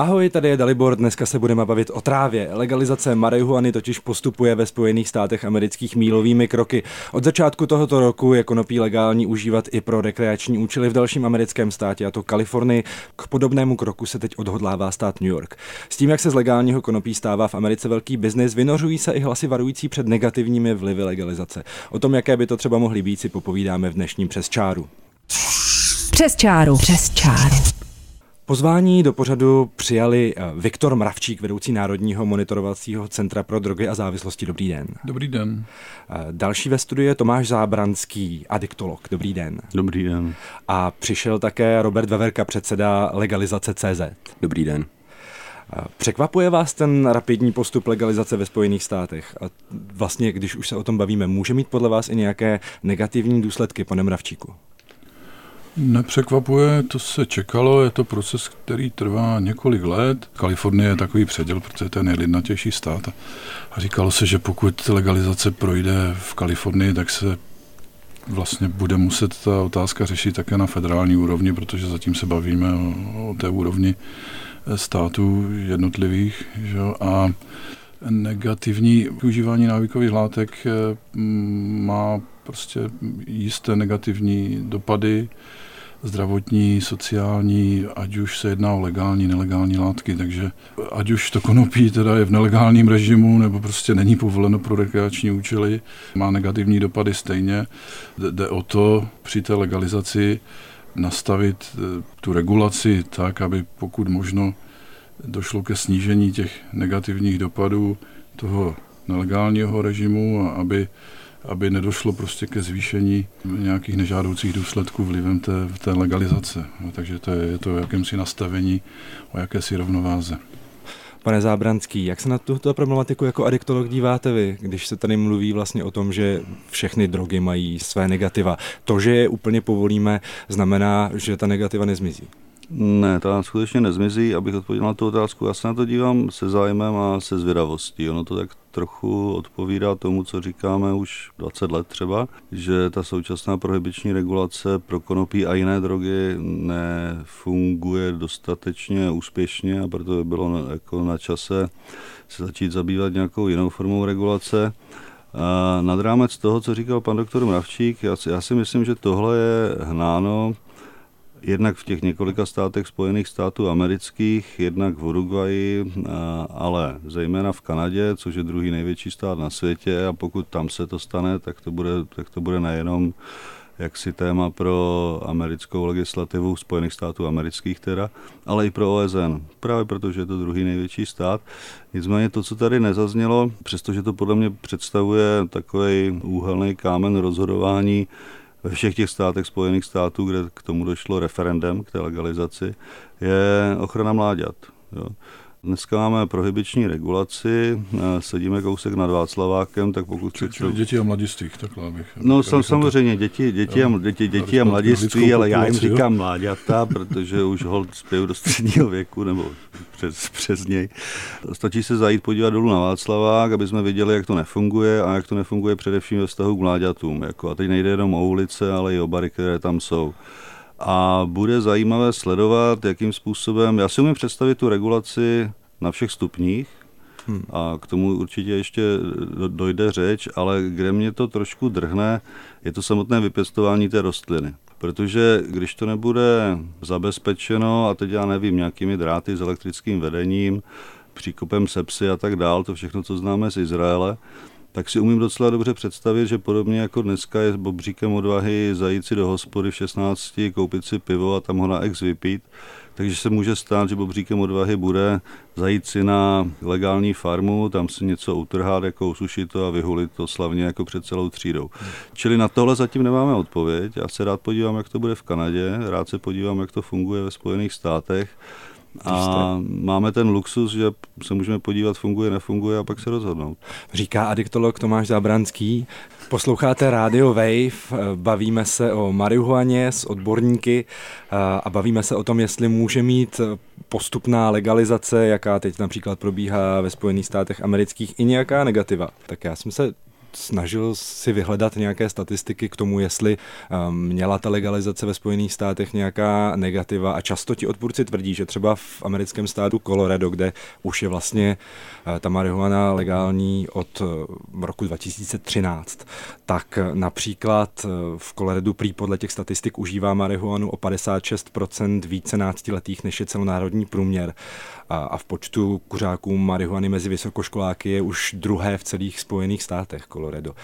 Ahoj, tady je Dalibor, dneska se budeme bavit o trávě. Legalizace marihuany totiž postupuje ve Spojených státech amerických mílovými kroky. Od začátku tohoto roku je konopí legální užívat i pro rekreační účely v dalším americkém státě, a to Kalifornii. K podobnému kroku se teď odhodlává stát New York. S tím, jak se z legálního konopí stává v Americe velký biznis, vynořují se i hlasy varující před negativními vlivy legalizace. O tom, jaké by to třeba mohly být, si popovídáme v dnešním přes čáru. Přes čáru. Přes čáru. Pozvání do pořadu přijali eh, Viktor Mravčík, vedoucí Národního monitorovacího centra pro drogy a závislosti. Dobrý den. Dobrý den. Eh, další ve studiu je Tomáš Zábranský, adiktolog. Dobrý den. Dobrý den. A přišel také Robert Veverka, předseda legalizace CZ. Dobrý den. Eh, překvapuje vás ten rapidní postup legalizace ve Spojených státech? A vlastně, když už se o tom bavíme, může mít podle vás i nějaké negativní důsledky, pane Mravčíku? Nepřekvapuje, to se čekalo, je to proces, který trvá několik let. Kalifornie je takový předěl, protože to je nejlidnatější stát. A říkalo se, že pokud legalizace projde v Kalifornii, tak se vlastně bude muset ta otázka řešit také na federální úrovni, protože zatím se bavíme o, o té úrovni států jednotlivých. Že? A negativní využívání návykových látek eh, má prostě jisté negativní dopady zdravotní, sociální, ať už se jedná o legální, nelegální látky, takže ať už to konopí teda je v nelegálním režimu nebo prostě není povoleno pro rekreační účely, má negativní dopady stejně. Jde o to při té legalizaci nastavit eh, tu regulaci tak, aby pokud možno došlo ke snížení těch negativních dopadů toho nelegálního režimu a aby aby nedošlo prostě ke zvýšení nějakých nežádoucích důsledků vlivem té, té legalizace. No, takže to je, je to o jakémsi nastavení, o jakési rovnováze. Pane Zábranský, jak se na tuto problematiku jako adiktolog díváte vy, když se tady mluví vlastně o tom, že všechny drogy mají své negativa? To, že je úplně povolíme, znamená, že ta negativa nezmizí? Ne, ta skutečně nezmizí. Abych odpověděl na tu otázku, já se na to dívám se zájmem a se zvědavostí. Ono to tak trochu odpovídá tomu, co říkáme už 20 let třeba, že ta současná prohibiční regulace pro konopí a jiné drogy nefunguje dostatečně úspěšně a proto by bylo jako na čase se začít zabývat nějakou jinou formou regulace. A nad rámec toho, co říkal pan doktor Mravčík, já si, já si myslím, že tohle je hnáno jednak v těch několika státech Spojených států amerických, jednak v Uruguayi, ale zejména v Kanadě, což je druhý největší stát na světě a pokud tam se to stane, tak to bude, tak to bude nejenom jaksi téma pro americkou legislativu Spojených států amerických teda, ale i pro OSN, právě protože je to druhý největší stát. Nicméně to, co tady nezaznělo, přestože to podle mě představuje takový úhelný kámen rozhodování ve všech těch státech Spojených států, kde k tomu došlo referendem, k té legalizaci, je ochrana mláďat. Jo. Dneska máme prohibiční regulaci, eh, sedíme kousek nad Václavákem, tak pokud si... Čili děti a mladiství, takhle bych... No sam, samozřejmě, děti, děti, a, děti, děti a mladiství, ale já jim říkám mláďata, protože už hold spěju do středního věku, nebo přes, přes něj. Stačí se zajít podívat dolů na Václavák, aby jsme viděli, jak to nefunguje a jak to nefunguje především ve vztahu k mláďatům. Jako, a teď nejde jenom o ulice, ale i o bary, které tam jsou a bude zajímavé sledovat, jakým způsobem, já si umím představit tu regulaci na všech stupních, Hmm. A k tomu určitě ještě dojde řeč, ale kde mě to trošku drhne, je to samotné vypěstování té rostliny. Protože když to nebude zabezpečeno, a teď já nevím, nějakými dráty s elektrickým vedením, příkopem sepsy a tak dál, to všechno, co známe z Izraele, tak si umím docela dobře představit, že podobně jako dneska je bobříkem odvahy zajít si do hospody v 16, koupit si pivo a tam ho na ex vypít, takže se může stát, že bobříkem odvahy bude zajít si na legální farmu, tam si něco utrhat, jako usušit to a vyhulit to slavně jako před celou třídou. Čili na tohle zatím nemáme odpověď. Já se rád podívám, jak to bude v Kanadě, rád se podívám, jak to funguje ve Spojených státech. A máme ten luxus, že se můžeme podívat, funguje, nefunguje a pak se rozhodnout. Říká adiktolog Tomáš Zábranský. Posloucháte Radio Wave, bavíme se o marihuaně s odborníky a bavíme se o tom, jestli může mít postupná legalizace, jaká teď například probíhá ve Spojených státech amerických, i nějaká negativa. Tak já jsem se snažil si vyhledat nějaké statistiky k tomu, jestli um, měla ta legalizace ve Spojených státech nějaká negativa. A často ti odpůrci tvrdí, že třeba v americkém státu Colorado, kde už je vlastně ta marihuana legální od uh, roku 2013, tak uh, například v Coloradu prý podle těch statistik užívá marihuanu o 56% více náctiletých než je celonárodní průměr a, a v počtu kuřáků marihuany mezi vysokoškoláky je už druhé v celých Spojených státech Colorado.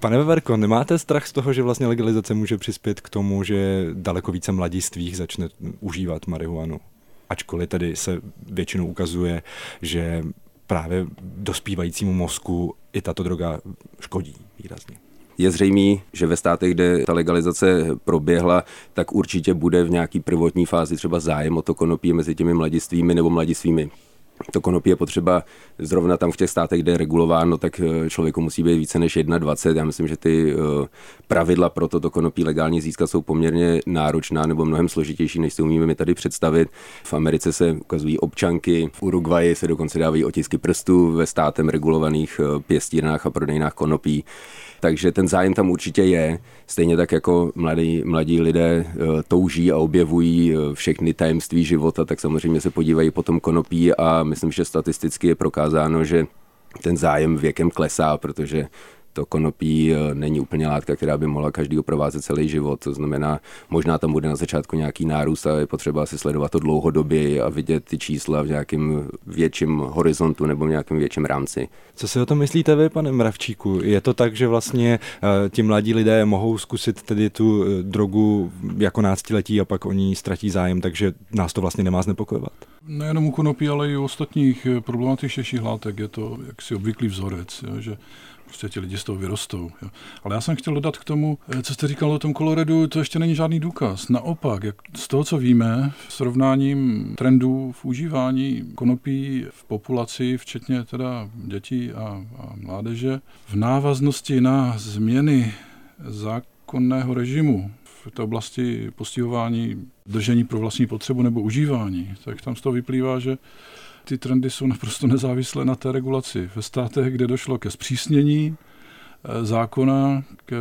Pane Veverko, nemáte strach z toho, že vlastně legalizace může přispět k tomu, že daleko více mladistvých začne užívat marihuanu? Ačkoliv tedy se většinou ukazuje, že právě dospívajícímu mozku i tato droga škodí výrazně. Je zřejmé, že ve státech, kde ta legalizace proběhla, tak určitě bude v nějaký prvotní fázi třeba zájem o to konopí mezi těmi mladistvými nebo mladistvými to konopí je potřeba zrovna tam v těch státech, kde je regulováno, tak eh, člověku musí být více než 21. Já myslím, že ty eh, pravidla pro toto konopí legálně získat jsou poměrně náročná nebo mnohem složitější, než si umíme mi tady představit. V Americe se ukazují občanky, v Uruguayi se dokonce dávají otisky prstů ve státem regulovaných eh, pěstírnách a prodejnách konopí. Takže ten zájem tam určitě je. Stejně tak jako mladí, mladí lidé eh, touží a objevují eh, všechny tajemství života, tak samozřejmě se podívají potom konopí a myslím, že statisticky je prokázáno, že ten zájem věkem klesá, protože to konopí eh, není úplně látka, která by mohla každý provázet celý život. To znamená, možná tam bude na začátku nějaký nárůst a je potřeba si sledovat to dlouhodobě a vidět ty čísla v nějakém větším horizontu nebo v nějakém větším rámci. Co si o tom myslíte vy, pane Mravčíku? Je to tak, že vlastně uh, ti mladí lidé mohou zkusit tedy tu uh, drogu jako náctiletí a pak oni ztratí zájem, takže nás to vlastně nemá znepokojovat? Nejenom u konopí, ale i u ostatních problematičtějších látek je to jaksi obvyklý vzorec, jo, že prostě ti lidi z toho vyrostou. Jo. Ale já jsem chtěl dodat k tomu, eh, co jste říkal o tom Coloradu, to ještě není žádný důkaz. Naopak, jak z toho, co víme, srovnáním trendů v užívání konopí v populaci, včetně teda dětí a, a mládeže, v návaznosti na změny zákonného režimu v té oblasti postihování držení pro vlastní potřebu nebo užívání, tak tam z toho vyplývá, že ty trendy jsou naprosto nezávislé na té regulaci. Ve státech, kde došlo ke zpřísnění eh, zákona, k,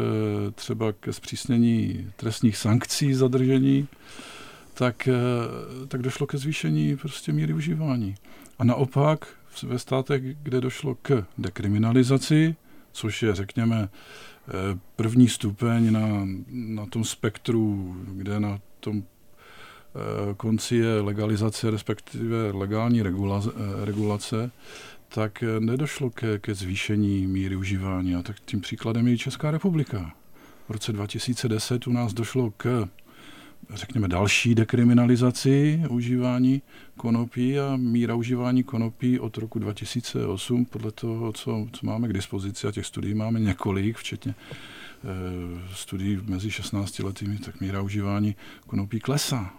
třeba ke zpřísnění trestních sankcí zadržení, tak, eh, tak došlo ke zvýšení prostě míry užívání. A naopak ve státech, kde došlo k dekriminalizaci, což je, řekněme, eh, první stupeň na, na tom spektru, kde na tom konci je legalizace, respektive legální regulace, eh, regulace tak eh, nedošlo ke, ke zvýšení míry užívání. A tak tím příkladem je Česká republika. V roce 2010 u nás došlo k řekněme, další dekriminalizaci užívání konopí a míra užívání konopí od roku 2008, podle toho, co, co máme k dispozici, a těch studií máme několik, včetně e, studií mezi 16 letými, tak míra užívání konopí klesá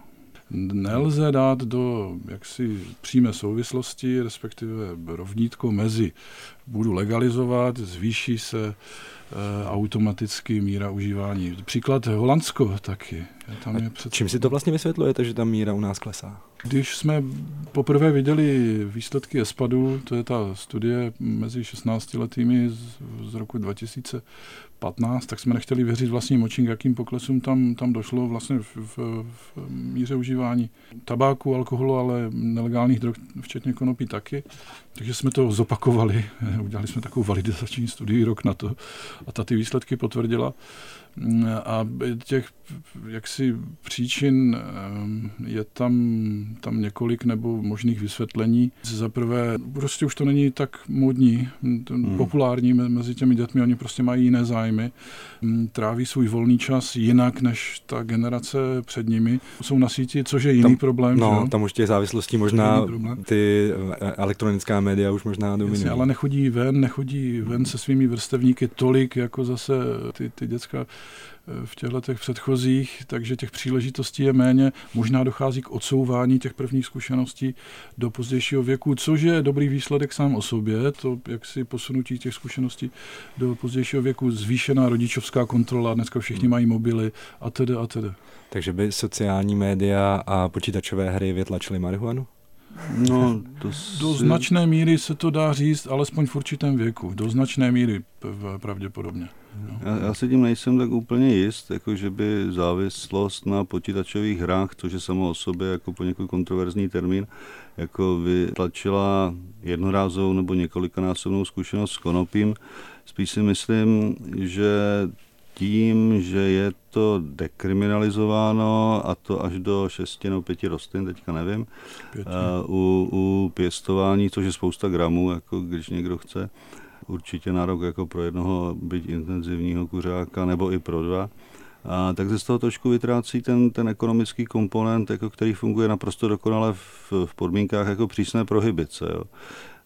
nelze dát do jaksi přímé souvislosti, respektive rovnítko mezi budu legalizovat, zvýší se e, automaticky míra užívání. Příklad Holandsko taky. Tam je před... Čím si to vlastně vysvětlujete, že ta míra u nás klesá? Když jsme poprvé viděli výsledky ESPADu, to je ta studie mezi 16 letými z, z roku 2015, tak jsme nechtěli věřit vlastním očím, jakým poklesům tam, tam došlo vlastně v, v, v míře užívání tabáku, alkoholu, ale nelegálních drog, včetně konopí taky. Takže jsme to zopakovali, udělali jsme takovou validační studii rok na to a ta ty výsledky potvrdila. A těch jaksi příčin ehm, je tam, tam několik nebo možných vysvětlení. Za prvé, prostě už to není tak modní, hmm. populární mezi těmi dětmi, oni prostě mají jiné zájmy, hm, tráví svůj volný čas jinak než ta generace před nimi. Jsou na síti, což je jiný tam, problém. No, že? tam už těch závislostí možná ty eh, elektronická média už možná dominují. ale nechodí nechodí ven, nechodí ven se svými vrstevníky tolik, jako zase ty, ty děcka v těchto letech předchozích, takže těch příležitostí je méně. Možná dochází k odsouvání těch prvních zkušeností do pozdějšího věku, což je dobrý výsledek sám o sobě, to jak si posunutí těch zkušeností do pozdějšího věku, zvýšená rodičovská kontrola, dneska všichni mají mobily a tedy a tedy. Takže by sociální média a počítačové hry vytlačily marihuanu? No, to si... Do značné míry se to dá říct, alespoň v určitém věku. Do značné míry pravděpodobně. No. Já, já si tím nejsem tak úplně jist, jako že by závislost na počítačových hrách, což je samo o sobě jako poněkud kontroverzní termín, jako vytlačila jednorázovou nebo několikanásobnou zkušenost s konopím. Spíš si myslím, že tím, že je to dekriminalizováno a to až do 6 nebo 5 rostlin, teďka nevím, uh, u, u pěstování, což je spousta gramů, jako když někdo chce, určitě nárok jako pro jednoho byť intenzivního kuřáka nebo i pro dva, a tak se z toho trošku vytrácí ten, ten ekonomický komponent, jako který funguje naprosto dokonale v, v podmínkách jako přísné prohybice. Jo.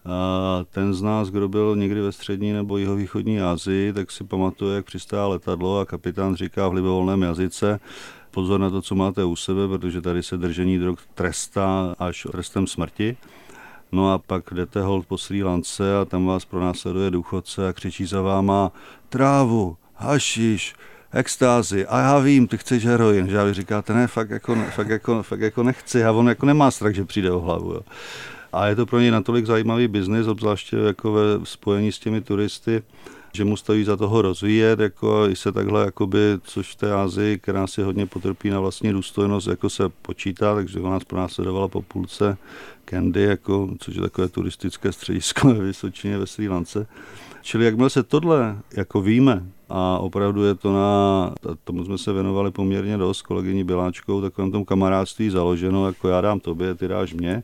A ten z nás, kdo byl někdy ve střední nebo jihovýchodní Asii, tak si pamatuje, jak přistá letadlo a kapitán říká v libovolném jazyce, pozor na to, co máte u sebe, protože tady se držení drog trestá až trestem smrti. No a pak jdete hold po Sri Lance a tam vás pronásleduje důchodce a křičí za váma trávu, hašiš, extázi a já vím, ty chceš heroin, že a vy říkáte, ne, fakt jako, fakt jako, fakt jako nechci a on jako nemá strach, že přijde o hlavu. Jo. A je to pro něj natolik zajímavý biznis, obzvláště jako ve spojení s těmi turisty, že mu stojí za toho rozvíjet, jako i se takhle, jakoby, což v té Ázii, která si hodně potrpí na vlastní důstojnost, jako se počítá, takže ona nás pronásledovala po půlce Candy, jako, což je takové turistické středisko ve Vysočině ve Sri Lance. Čili jakmile se tohle jako víme a opravdu je to na, tomu jsme se věnovali poměrně dost kolegyní Biláčkou, takovém tom kamarádství založeno, jako já dám tobě, ty dáš mě,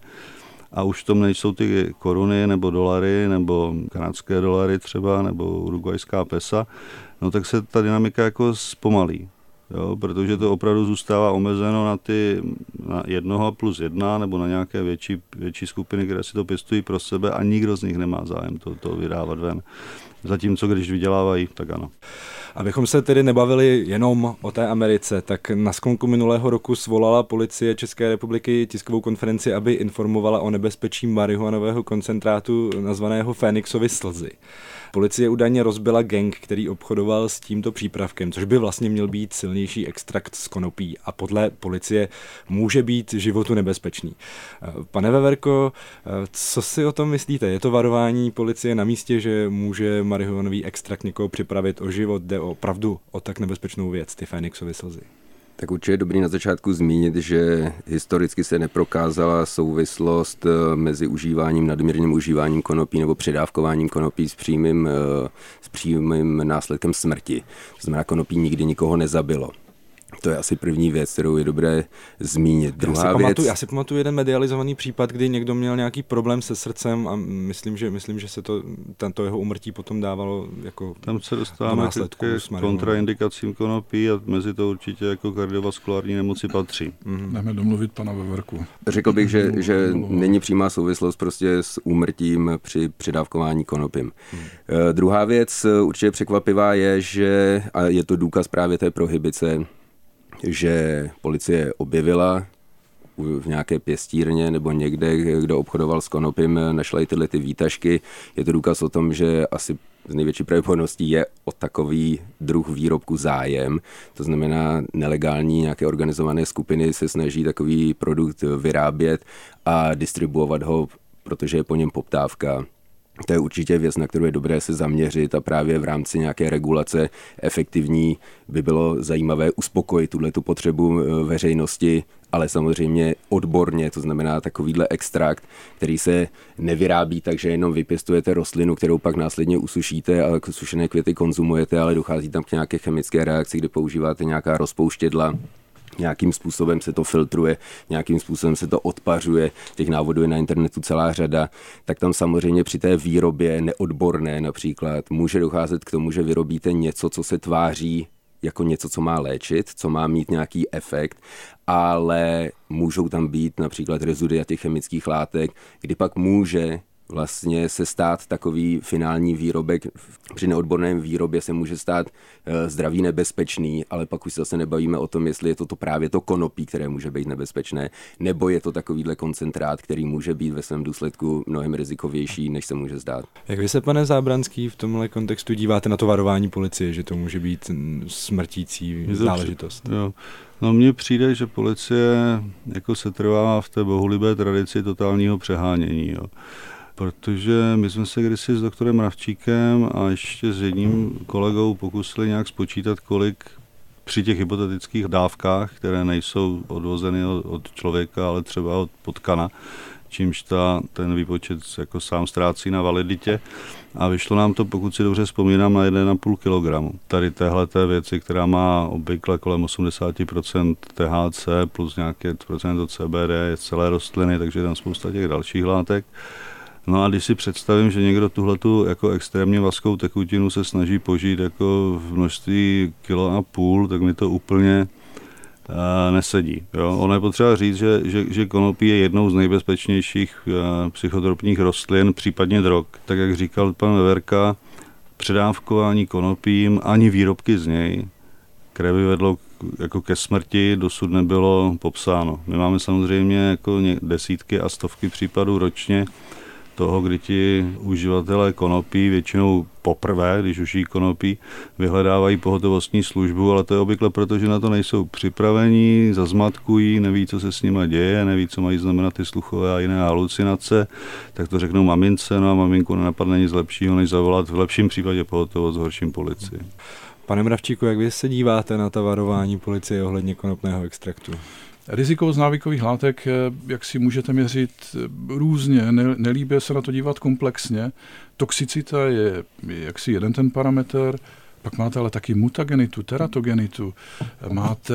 a už v tom nejsou ty koruny nebo dolary nebo kanadské dolary třeba nebo urugvajská pesa, no tak se ta dynamika jako zpomalí. Jo, protože to opravdu zůstává omezeno na ty na jednoho plus jedna nebo na nějaké větší, větší skupiny, které si to pěstují pro sebe a nikdo z nich nemá zájem to, to vydávat ven. Zatímco když vydělávají, tak ano. Abychom se tedy nebavili jenom o té Americe, tak na sklonku minulého roku svolala policie České republiky tiskovou konferenci, aby informovala o nebezpečí marihuanového koncentrátu nazvaného Fénixovy slzy. Policie údajně rozbila gang, který obchodoval s tímto přípravkem, což by vlastně měl být silnější extrakt z konopí a podle policie může být životu nebezpečný. Pane Veverko, co si o tom myslíte? Je to varování policie na místě, že může marihuanový extrakt někoho připravit o život? Jde opravdu o tak nebezpečnou věc, ty Fénixovy slzy? Tak určitě je dobrý na začátku zmínit, že historicky se neprokázala souvislost eh, mezi užíváním, nadměrným užíváním konopí nebo předávkováním konopí s přímým, eh, s přímým následkem smrti. To znamená, konopí nikdy nikoho nezabilo. To je asi první věc, kterou je dobré zmínit. Druhá já si, věc... pamatuju, já si pamatuju jeden medializovaný případ, kdy někdo měl nějaký problém se srdcem a myslím, že, myslím, že se to, tento jeho umrtí potom dávalo jako Tam se dostáváme k kontraindikacím konopí a mezi to určitě jako kardiovaskulární nemoci patří. Mm-hmm. Jdeme domluvit pana Veverku. Řekl bych, že, že není přímá souvislost prostě s úmrtím při předávkování konopím. Mm. Uh, druhá věc určitě překvapivá je, že a je to důkaz právě té prohybice že policie objevila v nějaké pěstírně nebo někde, kdo obchodoval s konopím, našla i tyhle ty výtažky. Je to důkaz o tom, že asi z největší pravděpodobností je o takový druh výrobku zájem. To znamená, nelegální nějaké organizované skupiny se snaží takový produkt vyrábět a distribuovat ho, protože je po něm poptávka to je určitě věc, na kterou je dobré se zaměřit a právě v rámci nějaké regulace efektivní by bylo zajímavé uspokojit tuhle tu potřebu eh, veřejnosti, ale samozřejmě odborně, to znamená takovýhle extrakt, který se nevyrábí tak, že jenom vypěstujete rostlinu, kterou pak následně usušíte a sušené květy konzumujete, ale dochází tam k nějaké chemické reakci, kde používáte nějaká rozpouštědla, nějakým způsobem se to filtruje, nějakým způsobem se to odpařuje, těch návodů je na internetu celá řada, tak tam samozřejmě při té výrobě neodborné například může docházet k tomu, že vyrobíte něco, co se tváří jako něco, co má léčit, co má mít nějaký efekt, ale můžou tam být například rezudia těch chemických látek, kdy pak může vlastně se stát takový finální výrobek. Při neodborném výrobě se může stát eh, zdravý nebezpečný, ale pak už se zase nebavíme o tom, jestli je to, to právě to konopí, které může být nebezpečné, nebo je to takovýhle koncentrát, který může být ve svém důsledku mnohem rizikovější, než se může zdát. Jak vy se, pane Zábranský, v tomhle kontextu díváte na to varování policie, že to může být smrtící záležitost? Jo. No mně přijde, že policie jako se trvá v té bohulibé tradici totálního přehánění. Jo. Protože my jsme se kdysi s doktorem Ravčíkem a ještě s jedním kolegou pokusili nějak spočítat, kolik při těch hypotetických dávkách, které nejsou odvozeny od člověka, ale třeba od potkana, čímž ta, ten výpočet jako sám ztrácí na validitě. A vyšlo nám to, pokud si dobře vzpomínám, na 1,5 kg. Tady téhle té věci, která má obvykle kolem 80% THC plus nějaké procent od CBD, je celé rostliny, takže je tam spousta těch dalších látek. No a když si představím, že někdo tuhle tu jako extrémně vaskou tekutinu se snaží požít jako v množství kilo a půl, tak mi to úplně uh, nesedí. Jo? Ono je potřeba říct, že, že, že konopí je jednou z nejbezpečnějších uh, psychotropních rostlin, případně drog. Tak jak říkal pan Veverka, předávkování konopím ani výrobky z něj, které by vedlo jako ke smrti, dosud nebylo popsáno. My máme samozřejmě jako desítky a stovky případů ročně, toho, kdy ti uživatelé konopí většinou poprvé, když užijí konopí, vyhledávají pohotovostní službu, ale to je obvykle proto, že na to nejsou připravení, zazmatkují, neví, co se s nimi děje, neví, co mají znamenat ty sluchové a jiné halucinace, tak to řeknou mamince, no a maminku nenapadne nic lepšího, než zavolat v lepším případě pohotovost, v horším policii. Pane Mravčíku, jak vy se díváte na ta varování policie ohledně konopného extraktu? Riziko z návykových látek, eh, jak si můžete měřit eh, různě, nelíbí se na to dívat komplexně. Toxicita je jaksi jeden ten parametr, pak máte ale taky mutagenitu, teratogenitu, máte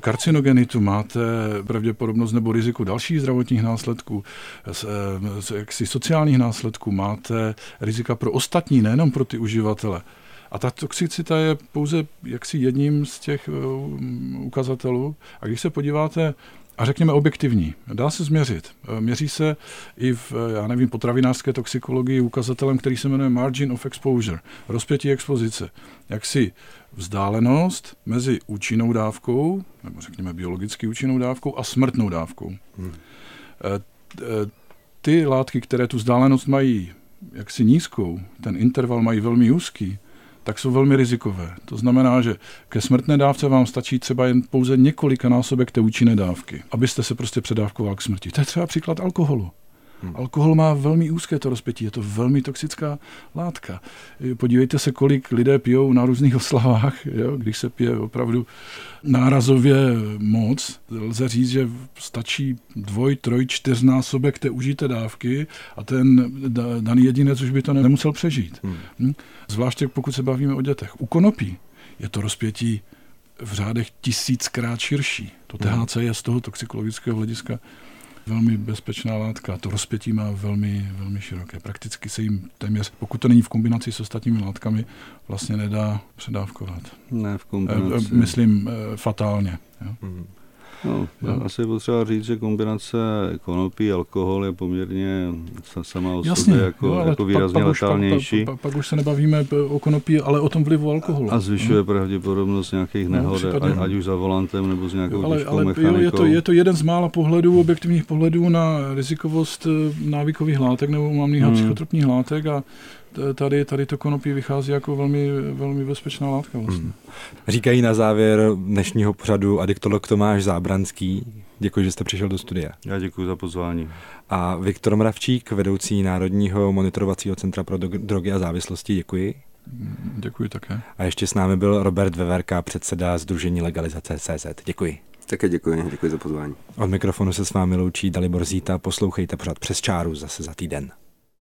karcinogenitu, máte pravděpodobnost nebo riziko dalších zdravotních následků, eh, jaksi sociálních následků, máte rizika pro ostatní, nejenom pro ty uživatele. A ta toxicita je pouze jaksi jedním z těch uh, ukazatelů. A když se podíváte a řekněme objektivní. Dá se změřit. Eh, měří se i v, eh, já nevím, potravinářské toxikologii ukazatelem, který se jmenuje margin of exposure, rozpětí expozice. Jak si vzdálenost mezi účinnou dávkou, nebo řekněme biologicky účinnou dávkou a smrtnou dávkou. Hmm. Ty látky, které tu vzdálenost mají jaksi nízkou, ten interval mají velmi úzký, tak jsou velmi rizikové. To znamená, že ke smrtné dávce vám stačí třeba jen pouze několika násobek té účinné dávky, abyste se prostě předávkoval k smrti. To je třeba příklad alkoholu. Hmm. Alkohol má velmi úzké to rozpětí, je to velmi toxická látka. Podívejte se, kolik lidé pijou na různých oslavách, jo? když se pije opravdu nárazově moc. Lze říct, že stačí dvoj, troj, čtyřnásobek té užité dávky a ten daný jedinec už by to nemusel přežít. Hmm. Hm? Zvláště pokud se bavíme o dětech. U konopí je to rozpětí v řádech tisíckrát širší. To THC je z toho toxikologického hlediska velmi bezpečná látka. To rozpětí má velmi, velmi široké. Prakticky se jim téměř, pokud to není v kombinaci s ostatními látkami, vlastně nedá předávkovat. Ne v kombinaci. E, myslím e, fatálně. Jo? Mm. No, no. asi je potřeba říct, že kombinace konopí, alkohol je poměrně sama o Jasně, sobě jako, jo, jako výrazně pak, pak letálnější. Už, pak, pak, pak už se nebavíme o konopí, ale o tom vlivu alkoholu. A zvyšuje no. pravděpodobnost nějakých no, nehod, no, ať už za volantem nebo s nějakou ale, ale mechanikou. Jo, je, to, je to jeden z mála pohledů, objektivních pohledů na rizikovost eh, návykových látek nebo umamných hmm. a psychotropních látek a tady, tady to konopí vychází jako velmi, velmi bezpečná látka. Vlastně. Hmm. Říkají na závěr dnešního pořadu adiktolog Tomáš Zábranský. Děkuji, že jste přišel do studia. Já děkuji za pozvání. A Viktor Mravčík, vedoucí Národního monitorovacího centra pro drogy a závislosti, děkuji. Děkuji také. A ještě s námi byl Robert Veverka, předseda Združení legalizace CZ. Děkuji. Také děkuji, děkuji za pozvání. Od mikrofonu se s vámi loučí Dalibor Zíta, poslouchejte pořád přes čáru zase za týden.